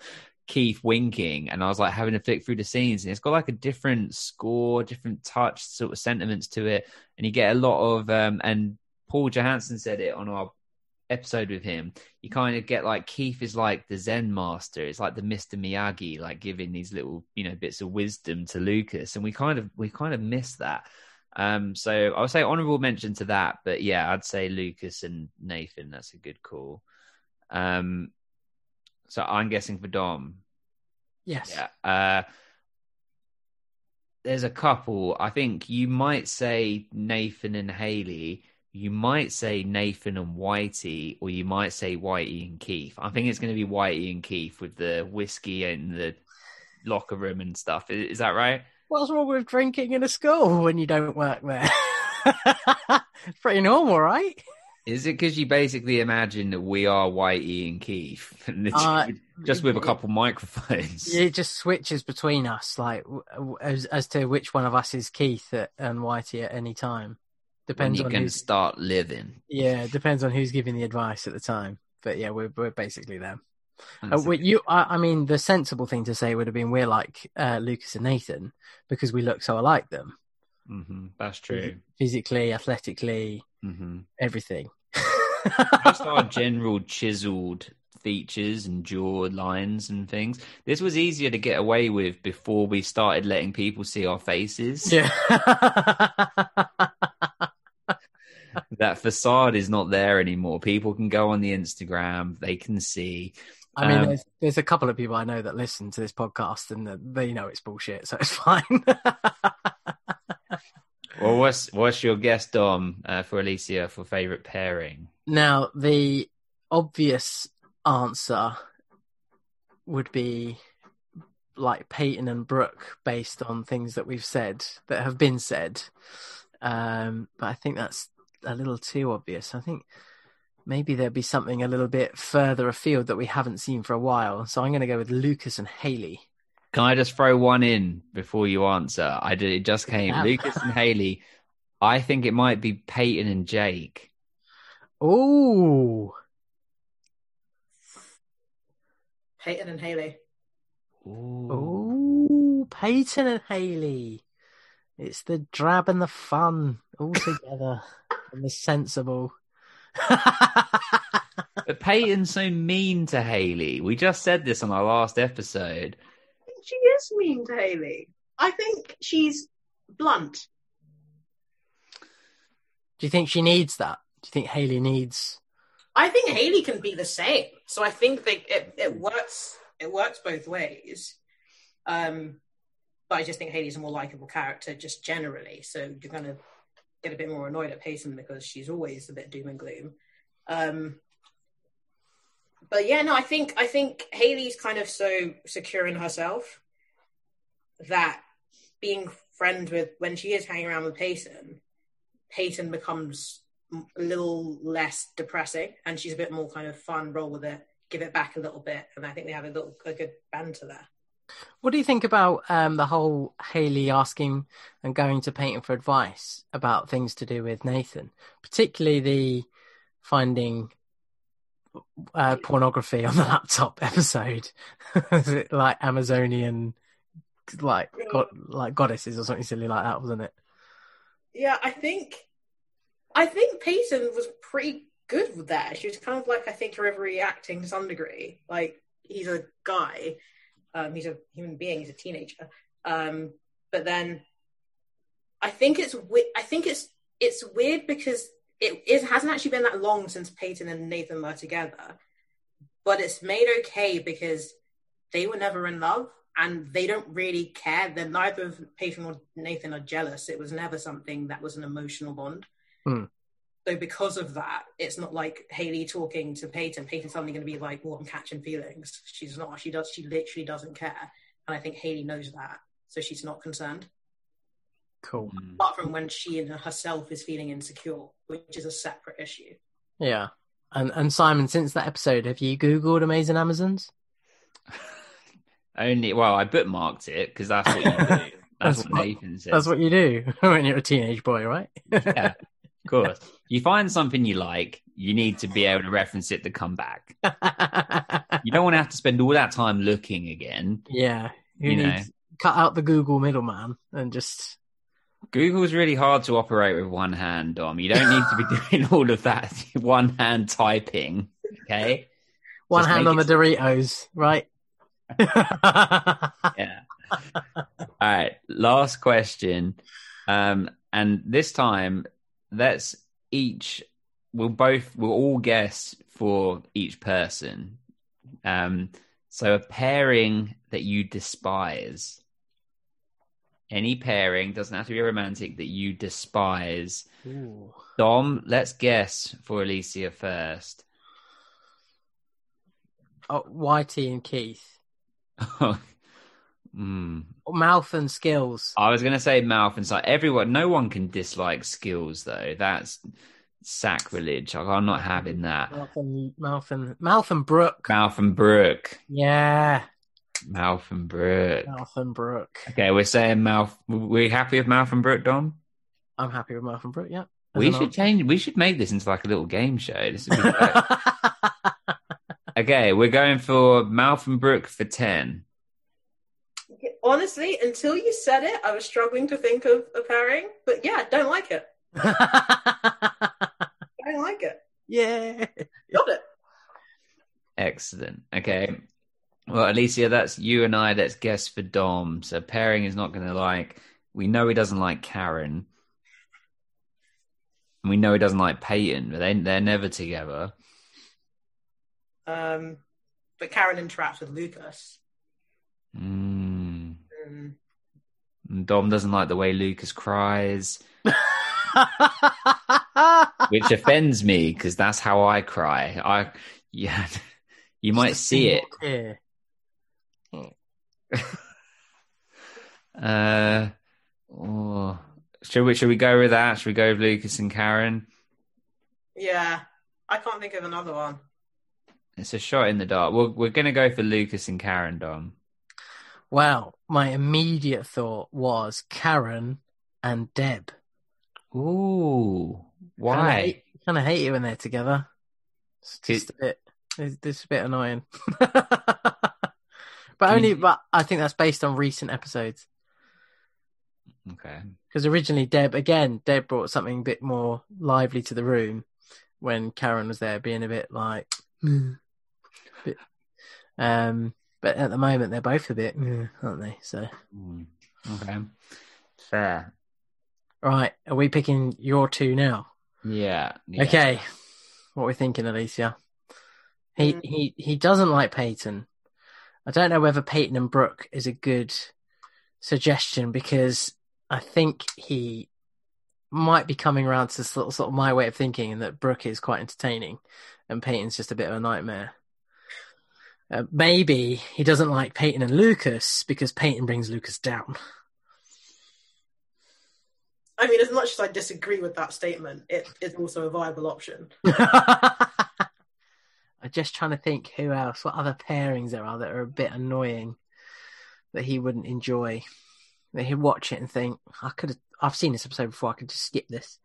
Keith winking, and I was like having to flick through the scenes, and it's got like a different score, different touch, sort of sentiments to it, and you get a lot of. Um, and Paul Johansson said it on our episode with him. You kind of get like Keith is like the Zen master. It's like the Mister Miyagi, like giving these little you know bits of wisdom to Lucas, and we kind of we kind of miss that. Um, so I would say honorable mention to that, but yeah, I'd say Lucas and Nathan. That's a good call. Um, so I'm guessing for Dom. Yes. Yeah. Uh, there's a couple. I think you might say Nathan and Haley. You might say Nathan and Whitey, or you might say Whitey and Keith. I think it's going to be Whitey and Keith with the whiskey and the locker room and stuff. Is, is that right? What's wrong with drinking in a school when you don't work there? Pretty normal, right? Is it because you basically imagine that we are Whitey and Keith, and Uh, just with a it- couple microphones? It just switches between us, like as as to which one of us is Keith at, and Whitey at any time. when Depends you on can start living. yeah, depends on who's giving the advice at the time. But yeah, we're we're basically them. Uh, That's a we, good- you, I, I mean, the sensible thing to say would have been we're like uh, Lucas and Nathan because we look so alike them Mhm, that's true. physically, athletically, hmm everything. Just our general chiseled features and jaw lines and things. This was easier to get away with before we started letting people see our faces. yeah. That facade is not there anymore. People can go on the Instagram, they can see. I mean, Um, there's, there's a couple of people I know that listen to this podcast and that they know it's bullshit, so it's fine. Well, what's what's your guess, Dom, uh, for Alicia for favorite pairing? Now, the obvious answer would be like Peyton and Brooke, based on things that we've said that have been said. Um, but I think that's a little too obvious. I think maybe there'd be something a little bit further afield that we haven't seen for a while. So I'm going to go with Lucas and Haley. Can I just throw one in before you answer? I did, it just came. Yeah. Lucas and Haley. I think it might be Peyton and Jake. Ooh. Peyton and Haley. Ooh. Ooh, Peyton and Haley. It's the drab and the fun all together and the sensible. But Peyton's so mean to Haley. We just said this on our last episode. She is mean to Haley. I think she's blunt. Do you think she needs that? Do you think Haley needs? I think Haley can be the same. So I think that it, it works. It works both ways. Um, but I just think Haley's a more likable character, just generally. So you're gonna get a bit more annoyed at Peyton because she's always a bit doom and gloom. Um, but yeah, no, I think I think Haley's kind of so secure in herself that being friends with when she is hanging around with Peyton, Peyton becomes a little less depressing and she's a bit more kind of fun, roll with it, give it back a little bit. And I think they have a little a good banter there. What do you think about um, the whole Haley asking and going to Peyton for advice about things to do with Nathan, particularly the finding uh, pornography on the laptop episode? Is it like Amazonian like god, like goddesses or something silly like that, wasn't it? Yeah, I think I think Peyton was pretty good with that. She was kind of like I think you're overreacting to some degree. Like he's a guy, um, he's a human being, he's a teenager. Um, but then I think it's we- I think it's it's weird because it, it hasn't actually been that long since Peyton and Nathan were together, but it's made okay because they were never in love and they don't really care. They're neither of Peyton or Nathan are jealous. It was never something that was an emotional bond. Hmm. So because of that, it's not like Haley talking to Peyton. Peyton's suddenly going to be like, "Well, I'm catching feelings." She's not. She does. She literally doesn't care, and I think Haley knows that, so she's not concerned. Cool. Mm. Apart from when she in herself is feeling insecure, which is a separate issue. Yeah. And and Simon, since that episode, have you googled Amazing Amazons? Only well, I bookmarked it because that's what you do. That's, That's what what- Nathan says. That's what you do when you're a teenage boy, right? yeah, of course. You find something you like, you need to be able to reference it to come back. You don't want to have to spend all that time looking again. yeah. Who You know. cut out the Google middleman and just Google's really hard to operate with one hand, Dom. You don't need to be doing all of that one hand typing. Okay. one Just hand on the it- Doritos, right? Yeah. all right. Last question. Um, and this time, let's each, we'll both, we'll all guess for each person. Um, so a pairing that you despise. Any pairing doesn't have to be romantic that you despise. Ooh. Dom, let's guess for Alicia first. Oh, Whitey and Keith. Hmm. Mouth and skills. I was gonna say mouth and sight. Everyone, no one can dislike skills though. That's sacrilege. I'm not having that. Mouth and Mouth and Mouth and Brooke. Mouth and Brooke. Yeah. Mouth and Brooke. Mouth and Brooke. Okay, we're saying mouth. We're happy with mouth and Brooke, Dom? I'm happy with Mouth and Brooke. yeah. As We should change. We should make this into like a little game show. This would be great. okay, we're going for mouth and Brooke for ten. Honestly, until you said it, I was struggling to think of a pairing. But yeah, don't like it. Don't like it. yeah. Got it. Excellent. Okay. Well, Alicia, that's you and I. Let's guess for Dom. So pairing is not going to like. We know he doesn't like Karen. And we know he doesn't like Peyton, but they they're never together. Um, but Karen interacts with Lucas. Mm. And Dom doesn't like the way Lucas cries, which offends me because that's how I cry. I yeah, you might see it. Here. Uh, oh. should we should we go with that? Should we go with Lucas and Karen? Yeah, I can't think of another one. It's a shot in the dark. We're we're gonna go for Lucas and Karen, Dom. Well, my immediate thought was Karen and Deb. Ooh, why? Kind of hate it when they're together. It's just a bit. It's, it's a bit annoying. but only. But I think that's based on recent episodes. Okay. Because originally Deb, again, Deb brought something a bit more lively to the room when Karen was there, being a bit like, "Mm." bit, um. But at the moment, they're both a bit, aren't they? So, Mm, Okay. Fair. right, are we picking your two now? Yeah. yeah. Okay, what we're thinking, Alicia. He Mm. he he doesn't like Peyton. I don't know whether Peyton and Brooke is a good suggestion because I think he might be coming around to sort of, sort of my way of thinking, and that Brooke is quite entertaining, and Peyton's just a bit of a nightmare. Uh, maybe he doesn't like Peyton and Lucas because Peyton brings Lucas down. I mean, as much as I disagree with that statement, it is also a viable option. I'm just trying to think who else, what other pairings there are that are a bit annoying that he wouldn't enjoy. That he'd watch it and think, I could have, I've seen this episode before, I could just skip this.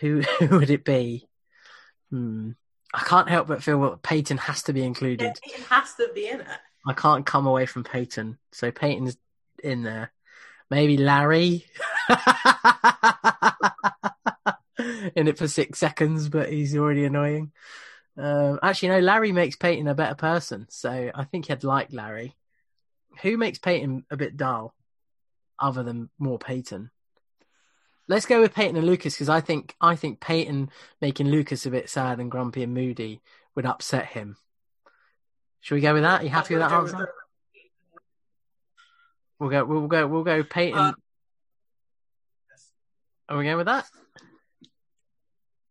Who, who would it be? Hmm. I can't help but feel that Peyton has to be included. It, it has to be in it. I can't come away from Peyton. So Peyton's in there. Maybe Larry in it for six seconds, but he's already annoying. Um, actually, no, Larry makes Peyton a better person, so I think he'd like Larry. Who makes Peyton a bit dull, other than more Peyton? Let's go with Peyton and Lucas because I think I think Peyton making Lucas a bit sad and grumpy and moody would upset him. Should we go with that? Are you happy with that I'm gonna go answer? We'll go. We'll go. We'll go. Peyton. Uh, Are we going with that?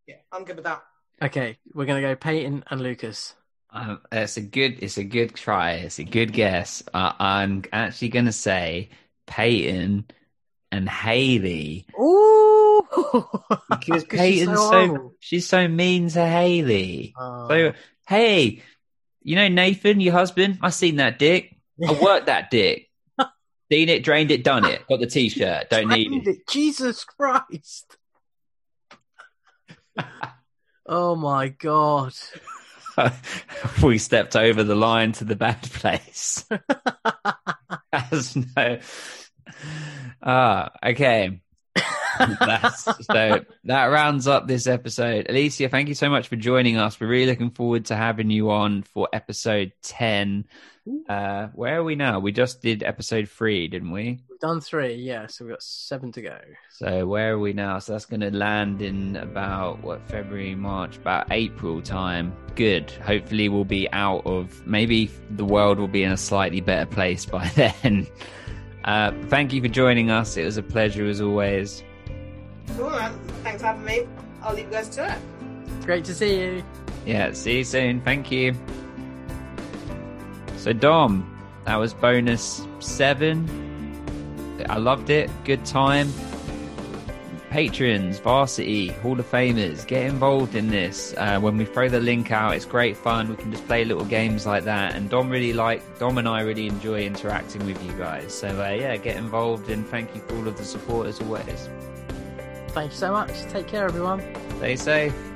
Yeah, I'm good with that. Okay, we're gonna go Peyton and Lucas. Um, it's a good, it's a good try. It's a good guess. Uh, I'm actually gonna say Peyton and Haley Ooh, because Peyton's so, horrible. she's so mean to Haley. Oh. So hey, you know Nathan, your husband? I seen that dick. I worked that dick. Seen it, drained it, done it. Got the t-shirt. Don't need it. it. Jesus Christ! oh my God! we stepped over the line to the bad place. That's no. Ah, okay. So that rounds up this episode. Alicia, thank you so much for joining us. We're really looking forward to having you on for episode 10. Uh, where are we now? We just did episode three, didn't we? We've done three, yeah. So we've got seven to go. So where are we now? So that's going to land in about what February, March, about April time. Good. Hopefully we'll be out of. Maybe the world will be in a slightly better place by then. Uh, thank you for joining us. It was a pleasure as always. Cool, man. Thanks for having me. I'll leave you guys to it. Great to see you. Yeah. See you soon. Thank you. So Dom, that was bonus seven. I loved it. Good time. Patrons, Varsity, Hall of Famers, get involved in this. Uh, when we throw the link out, it's great fun. We can just play little games like that. And Dom really like Dom and I really enjoy interacting with you guys. So uh, yeah, get involved and thank you for all of the support as always. Thank you so much. Take care, everyone. Stay safe.